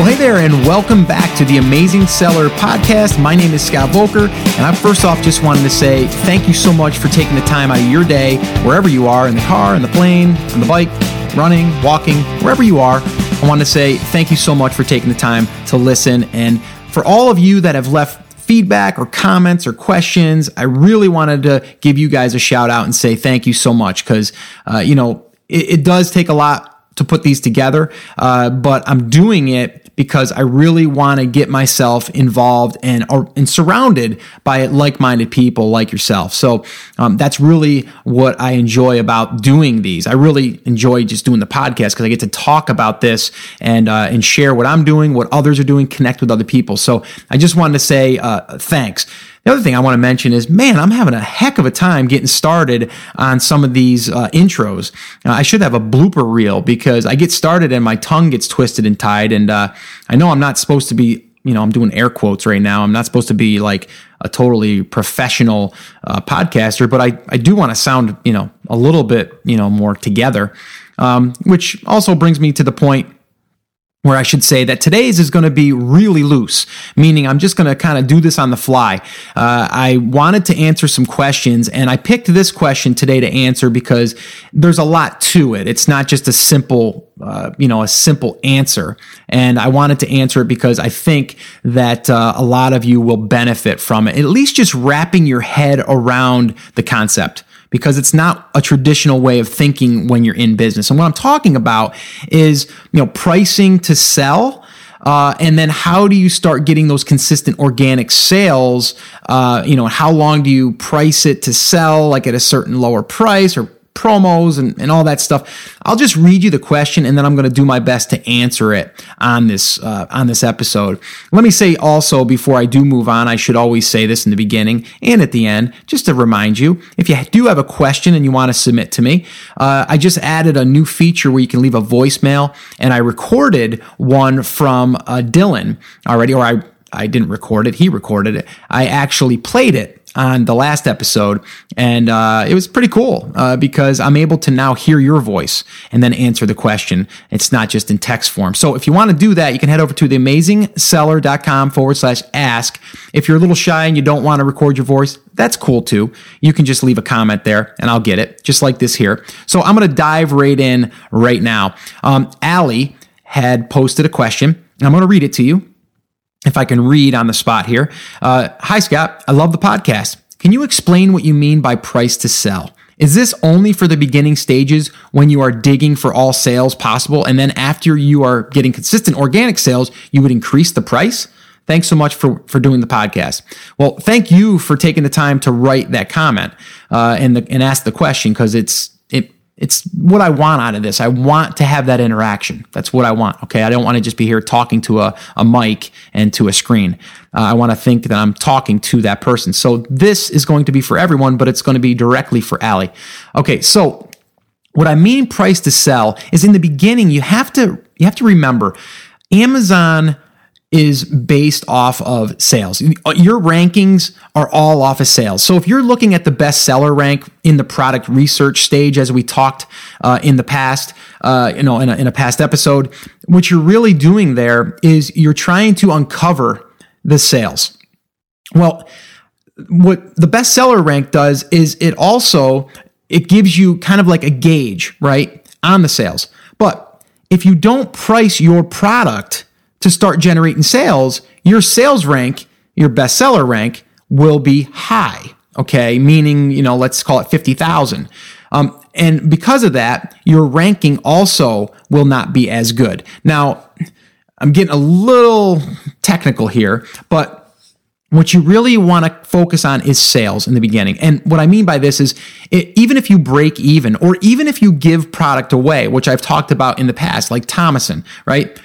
Well, hey there, and welcome back to the Amazing Seller Podcast. My name is Scott Voelker, and I first off just wanted to say thank you so much for taking the time out of your day, wherever you are, in the car, in the plane, on the bike, running, walking, wherever you are. I want to say thank you so much for taking the time to listen. And for all of you that have left feedback or comments or questions, I really wanted to give you guys a shout out and say thank you so much because, uh, you know, it, it does take a lot to put these together, uh, but I'm doing it because I really want to get myself involved and and surrounded by like-minded people like yourself. So um, that's really what I enjoy about doing these. I really enjoy just doing the podcast because I get to talk about this and uh, and share what I'm doing, what others are doing, connect with other people. So I just wanted to say uh, thanks. The other thing I want to mention is, man, I'm having a heck of a time getting started on some of these uh, intros. Uh, I should have a blooper reel because I get started and my tongue gets twisted and tied. And uh, I know I'm not supposed to be, you know, I'm doing air quotes right now. I'm not supposed to be like a totally professional uh, podcaster, but I, I do want to sound, you know, a little bit, you know, more together. Um, which also brings me to the point where I should say that today's is going to be really loose, meaning I'm just going to kind of do this on the fly. Uh, I wanted to answer some questions, and I picked this question today to answer because there's a lot to it. It's not just a simple, uh, you know, a simple answer. And I wanted to answer it because I think that uh, a lot of you will benefit from it, at least just wrapping your head around the concept because it's not a traditional way of thinking when you're in business. And what I'm talking about is, you know, pricing to sell. Uh, and then how do you start getting those consistent organic sales? Uh, you know, how long do you price it to sell, like at a certain lower price or promos and, and all that stuff. I'll just read you the question and then I'm going to do my best to answer it on this uh, on this episode. Let me say also before I do move on, I should always say this in the beginning and at the end, just to remind you, if you do have a question and you want to submit to me, uh, I just added a new feature where you can leave a voicemail, and I recorded one from uh, Dylan already, or I I didn't record it. He recorded it. I actually played it on the last episode, and uh, it was pretty cool uh, because I'm able to now hear your voice and then answer the question. It's not just in text form. So if you want to do that, you can head over to theamazingseller.com forward slash ask. If you're a little shy and you don't want to record your voice, that's cool too. You can just leave a comment there and I'll get it, just like this here. So I'm going to dive right in right now. Um, Allie had posted a question. And I'm going to read it to you if I can read on the spot here. Uh, Hi, Scott. I love the podcast. Can you explain what you mean by price to sell? Is this only for the beginning stages when you are digging for all sales possible? And then after you are getting consistent organic sales, you would increase the price? Thanks so much for, for doing the podcast. Well, thank you for taking the time to write that comment uh, and, the, and ask the question because it's it's what I want out of this. I want to have that interaction. That's what I want. Okay. I don't want to just be here talking to a, a mic and to a screen. Uh, I want to think that I'm talking to that person. So this is going to be for everyone, but it's going to be directly for Allie. Okay. So what I mean price to sell is in the beginning, you have to, you have to remember Amazon is based off of sales. Your rankings are all off of sales. So if you're looking at the bestseller rank in the product research stage, as we talked uh, in the past, uh, you know, in a, in a past episode, what you're really doing there is you're trying to uncover the sales. Well, what the bestseller rank does is it also it gives you kind of like a gauge, right, on the sales. But if you don't price your product to start generating sales, your sales rank, your bestseller rank will be high. Okay. Meaning, you know, let's call it 50,000. Um, and because of that, your ranking also will not be as good. Now, I'm getting a little technical here, but what you really want to focus on is sales in the beginning. And what I mean by this is it, even if you break even or even if you give product away, which I've talked about in the past, like Tomoson, right?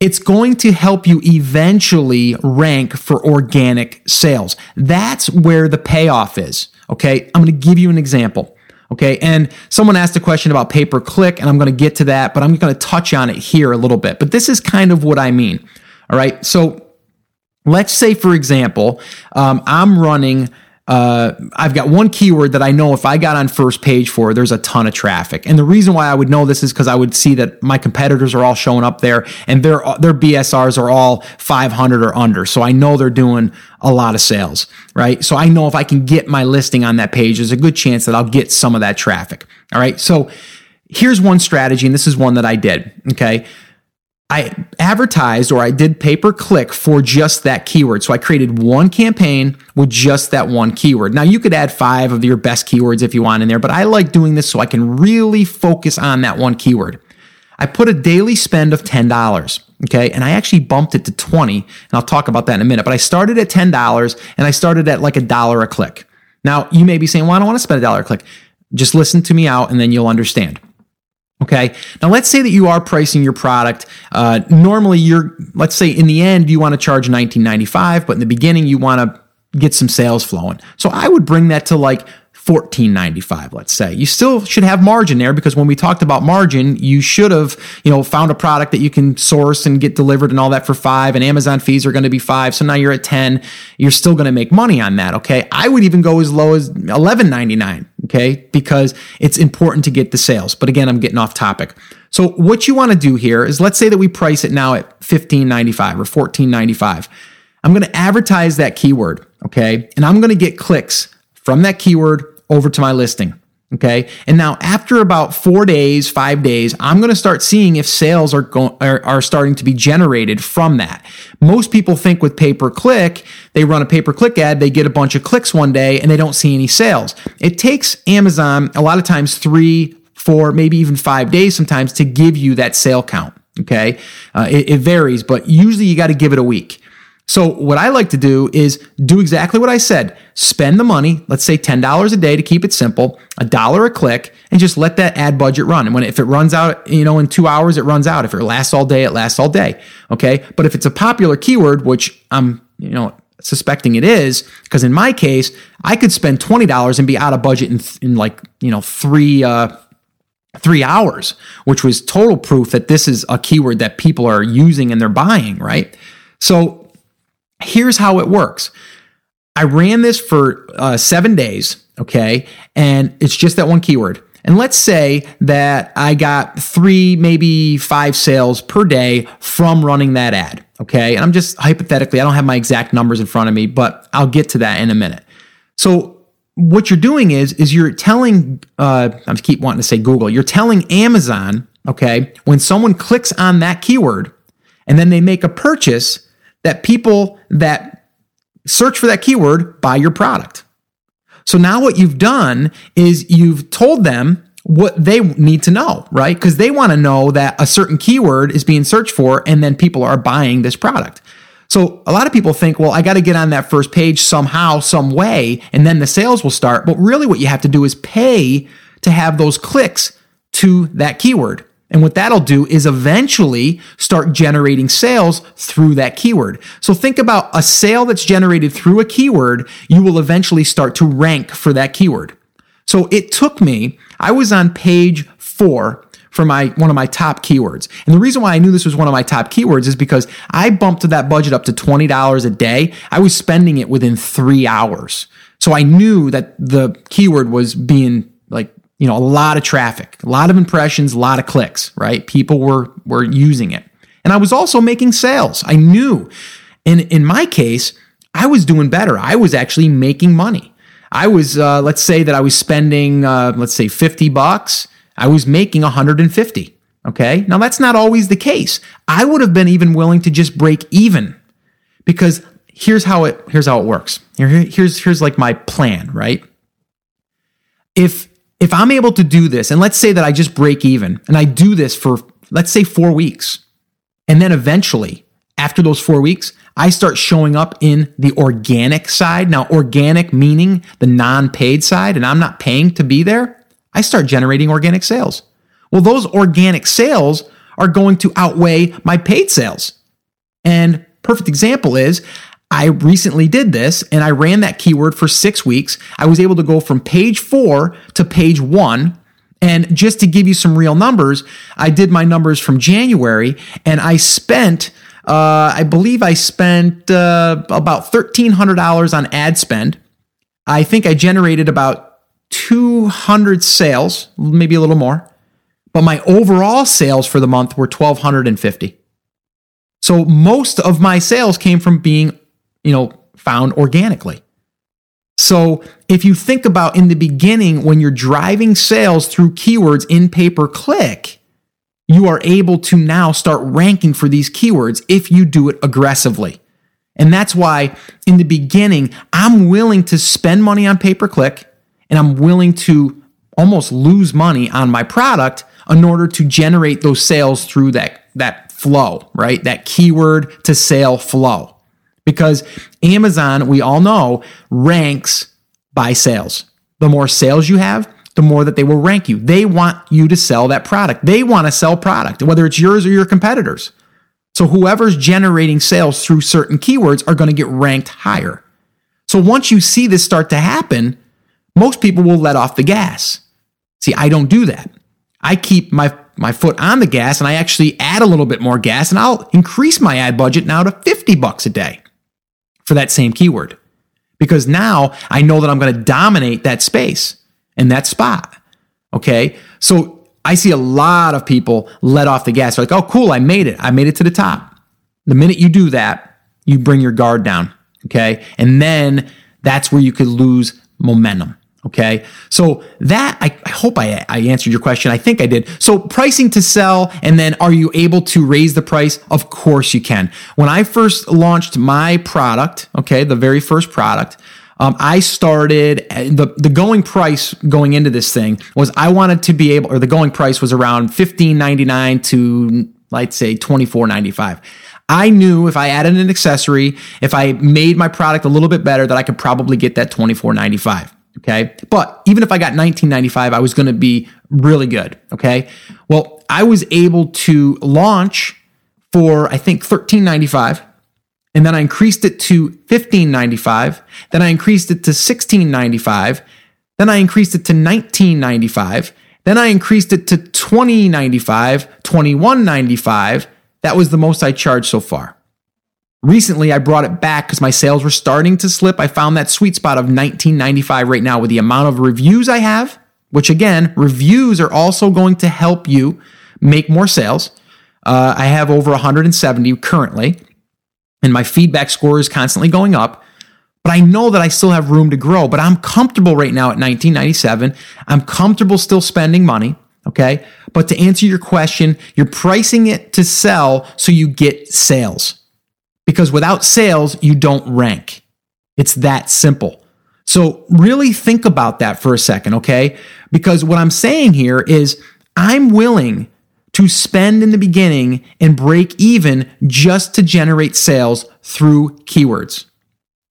It's going to help you eventually rank for organic sales. That's where the payoff is. Okay. I'm going to give you an example. Okay. And someone asked a question about pay per click, and I'm going to get to that, but I'm going to touch on it here a little bit. But this is kind of what I mean. All right. So let's say, for example, um, I'm running uh, I've got one keyword that I know if I got on first page for, there's a ton of traffic. And the reason why I would know this is because I would see that my competitors are all showing up there and their, their BSRs are all 500 or under. So I know they're doing a lot of sales, right? So I know if I can get my listing on that page, there's a good chance that I'll get some of that traffic. All right. So here's one strategy, and this is one that I did. Okay. I advertised or I did pay per click for just that keyword. So I created one campaign with just that one keyword. Now you could add five of your best keywords if you want in there, but I like doing this so I can really focus on that one keyword. I put a daily spend of $10. Okay. And I actually bumped it to 20 and I'll talk about that in a minute, but I started at $10 and I started at like a dollar a click. Now you may be saying, well, I don't want to spend a dollar a click. Just listen to me out and then you'll understand. Okay. Now let's say that you are pricing your product. Uh, normally, you're let's say in the end you want to charge 19.95, but in the beginning you want to get some sales flowing. So I would bring that to like 14.95 let's say you still should have margin there because when we talked about margin you should have you know found a product that you can source and get delivered and all that for 5 and Amazon fees are going to be 5 so now you're at 10 you're still going to make money on that okay I would even go as low as 11.99 okay? Because it's important to get the sales. But again I'm getting off topic. So what you want to do here is let's say that we price it now at 15.95 or 14.95 I'm going to advertise that keyword okay? And I'm going to get clicks from that keyword over to my listing. Okay. And now after about four days, five days, I'm going to start seeing if sales are, going are, are starting to be generated from that. Most people think with pay per click, they run a pay per click ad, they get a bunch of clicks one day and they don't see any sales. It takes Amazon a lot of times three, four, maybe even five days sometimes to give you that sale count. Okay. Uh, it, it varies, but usually you got to give it a week. So what I like to do is do exactly what I said. Spend the money, let's say $10 a day to keep it simple, a dollar a click, and just let that ad budget run. And when if it runs out, you know, in two hours, it runs out. If it lasts all day, it lasts all day. Okay. But if it's a popular keyword, which I'm, you know, suspecting it is, because in my case, I could spend $20 and be out of budget in, in like, you know, three, uh, three hours, which was total proof that this is a keyword that people are using and they're buying, right? So here's how it works. I ran this for uh, seven days, okay, and it's just that one keyword. And let's say that I got three, maybe five sales per day from running that ad, okay? And I'm just hypothetically, I don't have my exact numbers in front of me, but I'll get to that in a minute. So what you're doing is, is you're telling, uh, I keep wanting to say Google, you're telling Amazon, okay, when someone clicks on that keyword and then they make a purchase, that people that search for that keyword buy your product. So now what you've done is you've told them what they need to know, right? Because they want to know that a certain keyword is being searched for and then people are buying this product. So a lot of people think, well, I got to get on that first page somehow, some way, and then the sales will start. But really, what you have to do is pay to have those clicks to that keyword. And what that'll do is eventually start generating sales through that keyword. So think about a sale that's generated through a keyword, you will eventually start to rank for that keyword. So it took me, I was on page four for my one of my top keywords. And the reason why I knew this was one of my top keywords is because I bumped that budget up to $20 a day. I was spending it within 3 hours. So I knew that the keyword was being you know, a lot of traffic, a lot of impressions, a lot of clicks, right? People were were using it. And I was also making sales. I knew. And in my case, I was doing better. I was actually making money. I was, uh, let's say that I was spending, uh, let's say 50 bucks. I was making 150. Okay. Now that's not always the case. I would have been even willing to just break even because here's how it, here's how it works. Here, here's, here's like my plan, right? If if I'm able to do this, and let's say that I just break even and I do this for, let's say, four weeks, and then eventually, after those four weeks, I start showing up in the organic side. Now, organic meaning the non paid side, and I'm not paying to be there. I start generating organic sales. Well, those organic sales are going to outweigh my paid sales. And perfect example is I recently did this and I ran that keyword for six weeks. I was able to go from page four to page one. And just to give you some real numbers, I did my numbers from January and I spent, uh, I believe I spent uh, about $1,300 on ad spend. I think I generated about 200 sales, maybe a little more, but my overall sales for the month were 1250. So most of my sales came from being, you know, found organically. So if you think about in the beginning when you're driving sales through keywords in pay per click, you are able to now start ranking for these keywords if you do it aggressively. And that's why in the beginning, I'm willing to spend money on pay per click and I'm willing to almost lose money on my product in order to generate those sales through that, that flow, right? That keyword to sale flow. Because Amazon, we all know, ranks by sales. The more sales you have, the more that they will rank you. They want you to sell that product. They want to sell product, whether it's yours or your competitors. So whoever's generating sales through certain keywords are going to get ranked higher. So once you see this start to happen, most people will let off the gas. See, I don't do that. I keep my my foot on the gas and I actually add a little bit more gas and I'll increase my ad budget now to 50 bucks a day for that same keyword. Because now I know that I'm going to dominate that space and that spot. Okay. So I see a lot of people let off the gas. They're like, oh, cool, I made it. I made it to the top. The minute you do that, you bring your guard down. Okay. And then that's where you could lose momentum. Okay. So that I, I, hope I, I answered your question. I think I did. So pricing to sell, and then are you able to raise the price? Of course you can. When I first launched my product, okay, the very first product, um, I started the the going price going into this thing was I wanted to be able, or the going price was around fifteen ninety nine to let's say twenty four ninety five. I knew if I added an accessory, if I made my product a little bit better, that I could probably get that twenty four ninety five. Okay, but even if I got nineteen ninety five, I was going to be really good. Okay, well I was able to launch for I think thirteen ninety five and then I increased it to 1595, then I increased it to 1695, then I increased it to 1995, then I increased it to 2095, 2195. That was the most I charged so far. Recently, I brought it back because my sales were starting to slip. I found that sweet spot of 1995 right now with the amount of reviews I have, which again, reviews are also going to help you make more sales. Uh, I have over 170 currently and my feedback score is constantly going up. But I know that I still have room to grow, but I'm comfortable right now at 1997. I'm comfortable still spending money. Okay. But to answer your question, you're pricing it to sell so you get sales. Because without sales, you don't rank. It's that simple. So really think about that for a second. Okay. Because what I'm saying here is I'm willing to spend in the beginning and break even just to generate sales through keywords.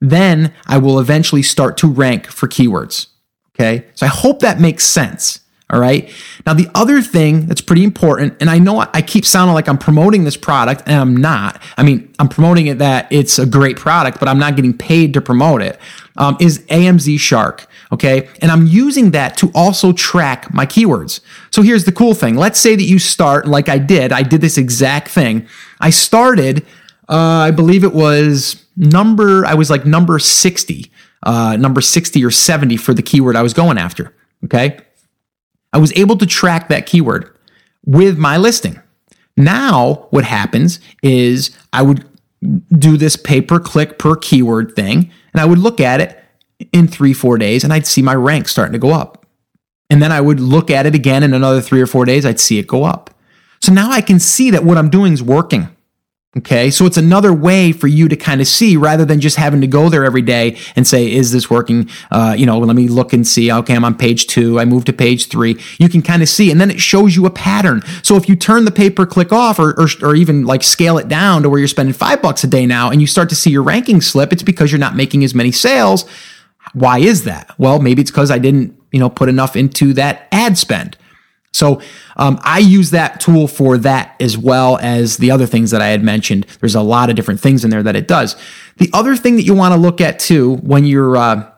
Then I will eventually start to rank for keywords. Okay. So I hope that makes sense. All right. Now, the other thing that's pretty important, and I know I keep sounding like I'm promoting this product, and I'm not. I mean, I'm promoting it that it's a great product, but I'm not getting paid to promote it. Um, is AMZ Shark. Okay. And I'm using that to also track my keywords. So here's the cool thing. Let's say that you start like I did. I did this exact thing. I started, uh, I believe it was number, I was like number 60, uh, number 60 or 70 for the keyword I was going after. Okay. I was able to track that keyword with my listing. Now, what happens is I would do this pay per click per keyword thing, and I would look at it in three, four days, and I'd see my rank starting to go up. And then I would look at it again in another three or four days, I'd see it go up. So now I can see that what I'm doing is working. Okay. So it's another way for you to kind of see rather than just having to go there every day and say, is this working? Uh, you know, let me look and see. Okay. I'm on page two. I move to page three. You can kind of see, and then it shows you a pattern. So if you turn the pay per click off or, or, or even like scale it down to where you're spending five bucks a day now and you start to see your ranking slip, it's because you're not making as many sales. Why is that? Well, maybe it's because I didn't, you know, put enough into that ad spend. So um, I use that tool for that as well as the other things that I had mentioned. There's a lot of different things in there that it does. The other thing that you want to look at too when you're uh,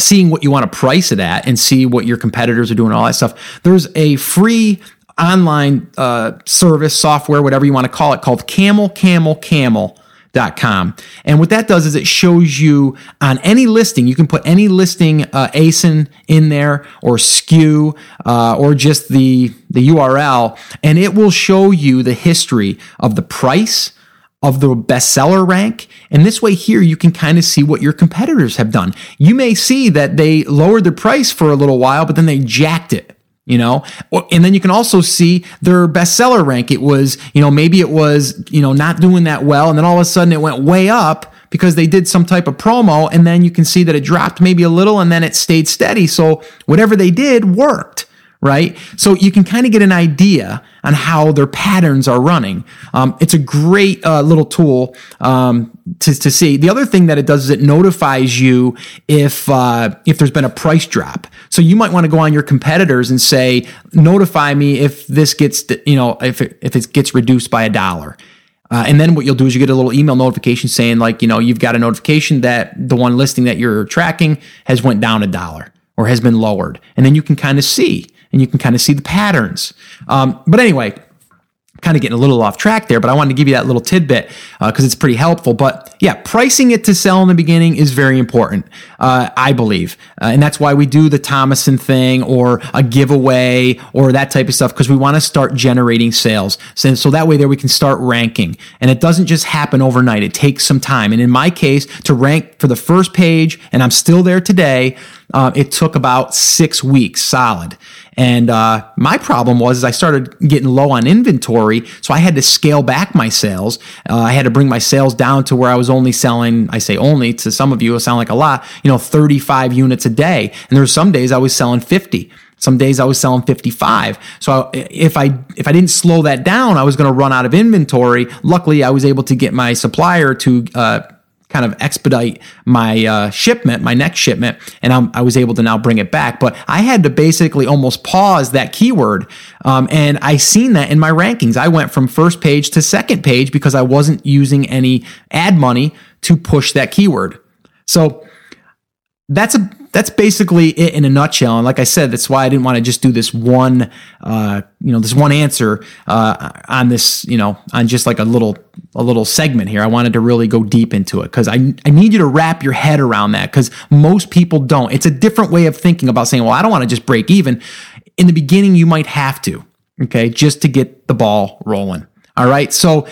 seeing what you want to price it at and see what your competitors are doing, all that stuff. There's a free online uh, service, software, whatever you want to call it, called Camel Camel Camel Com. And what that does is it shows you on any listing, you can put any listing uh, ASIN in there or SKU uh, or just the, the URL, and it will show you the history of the price, of the bestseller rank. And this way here, you can kind of see what your competitors have done. You may see that they lowered their price for a little while, but then they jacked it you know? And then you can also see their bestseller rank. It was you know maybe it was you know not doing that well and then all of a sudden it went way up because they did some type of promo and then you can see that it dropped maybe a little and then it stayed steady. So whatever they did worked right? So you can kind of get an idea on how their patterns are running. Um, it's a great uh, little tool um, to, to see. The other thing that it does is it notifies you if uh, if there's been a price drop. So you might want to go on your competitors and say, notify me if this gets you know if it, if it gets reduced by a dollar. Uh, and then what you'll do is you get a little email notification saying like you know you've got a notification that the one listing that you're tracking has went down a dollar or has been lowered, and then you can kind of see and you can kind of see the patterns. Um, but anyway, kind of getting a little off track there, but I wanted to give you that little tidbit because uh, it's pretty helpful. But yeah, pricing it to sell in the beginning is very important, uh, I believe. Uh, and that's why we do the Tomoson thing or a giveaway or that type of stuff because we want to start generating sales. So, so that way there we can start ranking. And it doesn't just happen overnight. It takes some time. And in my case, to rank for the first page, and I'm still there today, uh, it took about six weeks solid. And uh, my problem was I started getting low on inventory, so I had to scale back my sales. Uh, I had to bring my sales down to where I was only selling. I say only to some of you, it sound like a lot. You know, 35 units a day, and there were some days I was selling 50. Some days I was selling 55. So if I if I didn't slow that down, I was going to run out of inventory. Luckily, I was able to get my supplier to uh, kind of expedite my uh, shipment, my next shipment, and I'm, i was able to now bring it back. But I had to basically almost pause that keyword, um, and I seen that in my rankings. I went from first page to second page because I wasn't using any ad money to push that keyword. So that's a that's basically it in a nutshell. And like I said, that's why I didn't want to just do this one, uh, you know, this one answer uh, on this, you know, on just like a little a little segment here. I wanted to really go deep into it because I I need you to wrap your head around that because most people don't. It's a different way of thinking about saying, well, I don't want to just break even. In the beginning, you might have to, okay, just to get the ball rolling. All right, so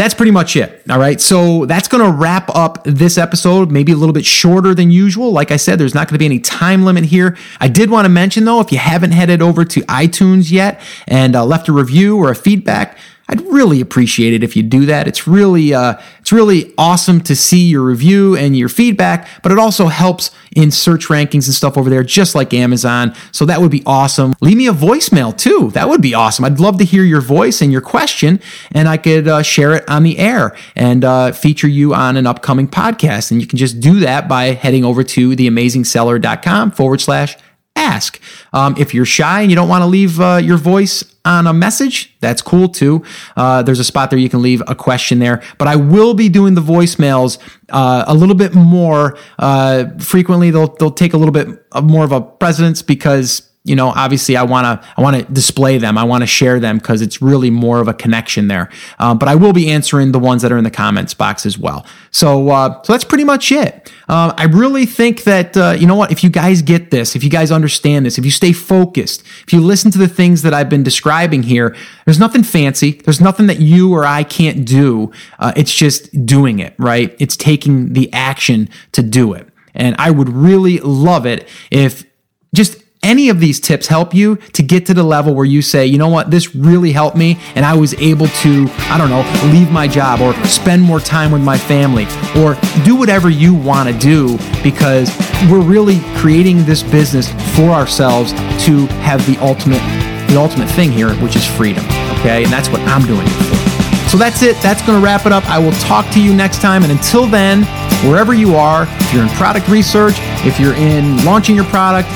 that's pretty much it. All right. So that's going to wrap up this episode, maybe a little bit shorter than usual. Like I said, there's not going to be any time limit here. I did want to mention, though, if you haven't headed over to iTunes yet and uh, left a review or a feedback, I'd really appreciate it if you do that. It's really, uh, it's really awesome to see your review and your feedback, but it also helps in search rankings and stuff over there, just like Amazon. So that would be awesome. Leave me a voicemail too. That would be awesome. I'd love to hear your voice and your question, and I could uh, share it on the air and uh, feature you on an upcoming podcast. And you can just do that by heading over to theamazingseller.com forward slash ask. Um, if you're shy and you don't want to leave uh, your voice on a message, that's cool too. Uh, there's a spot there you can leave a question there. But I will be doing the voicemails uh, a little bit more uh, frequently. They'll they'll take a little bit more of a precedence because you know obviously i want to i want to display them. I want to share them because it's really more of a connection there. Um, but i will be answering the ones that are in the comments box as well. So uh, so that's pretty much it. Uh, i really think that uh, you know what? If you guys get this if you guys understand this if you stay focused if you listen to the things that i've been describing here there's nothing fancy. There's nothing that you or i can't do. Uh, it's just doing it right? It's taking the action to do it. And i would really love it if just any of these tips help you to get to the level where you say, you know what, this really helped me, and I was able to, I don't know, leave my job or spend more time with my family or do whatever you want to do because we're really creating this business for ourselves to have the ultimate, the ultimate thing here, which is freedom. Okay, and that's what I'm doing. So that's it. That's going to wrap it up. I will talk to you next time. And until then, wherever you are, if you're in product research, if you're in launching your product,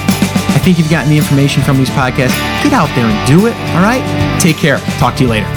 I think you've gotten the information from these podcasts. Get out there and do it. All right? Take care. Talk to you later.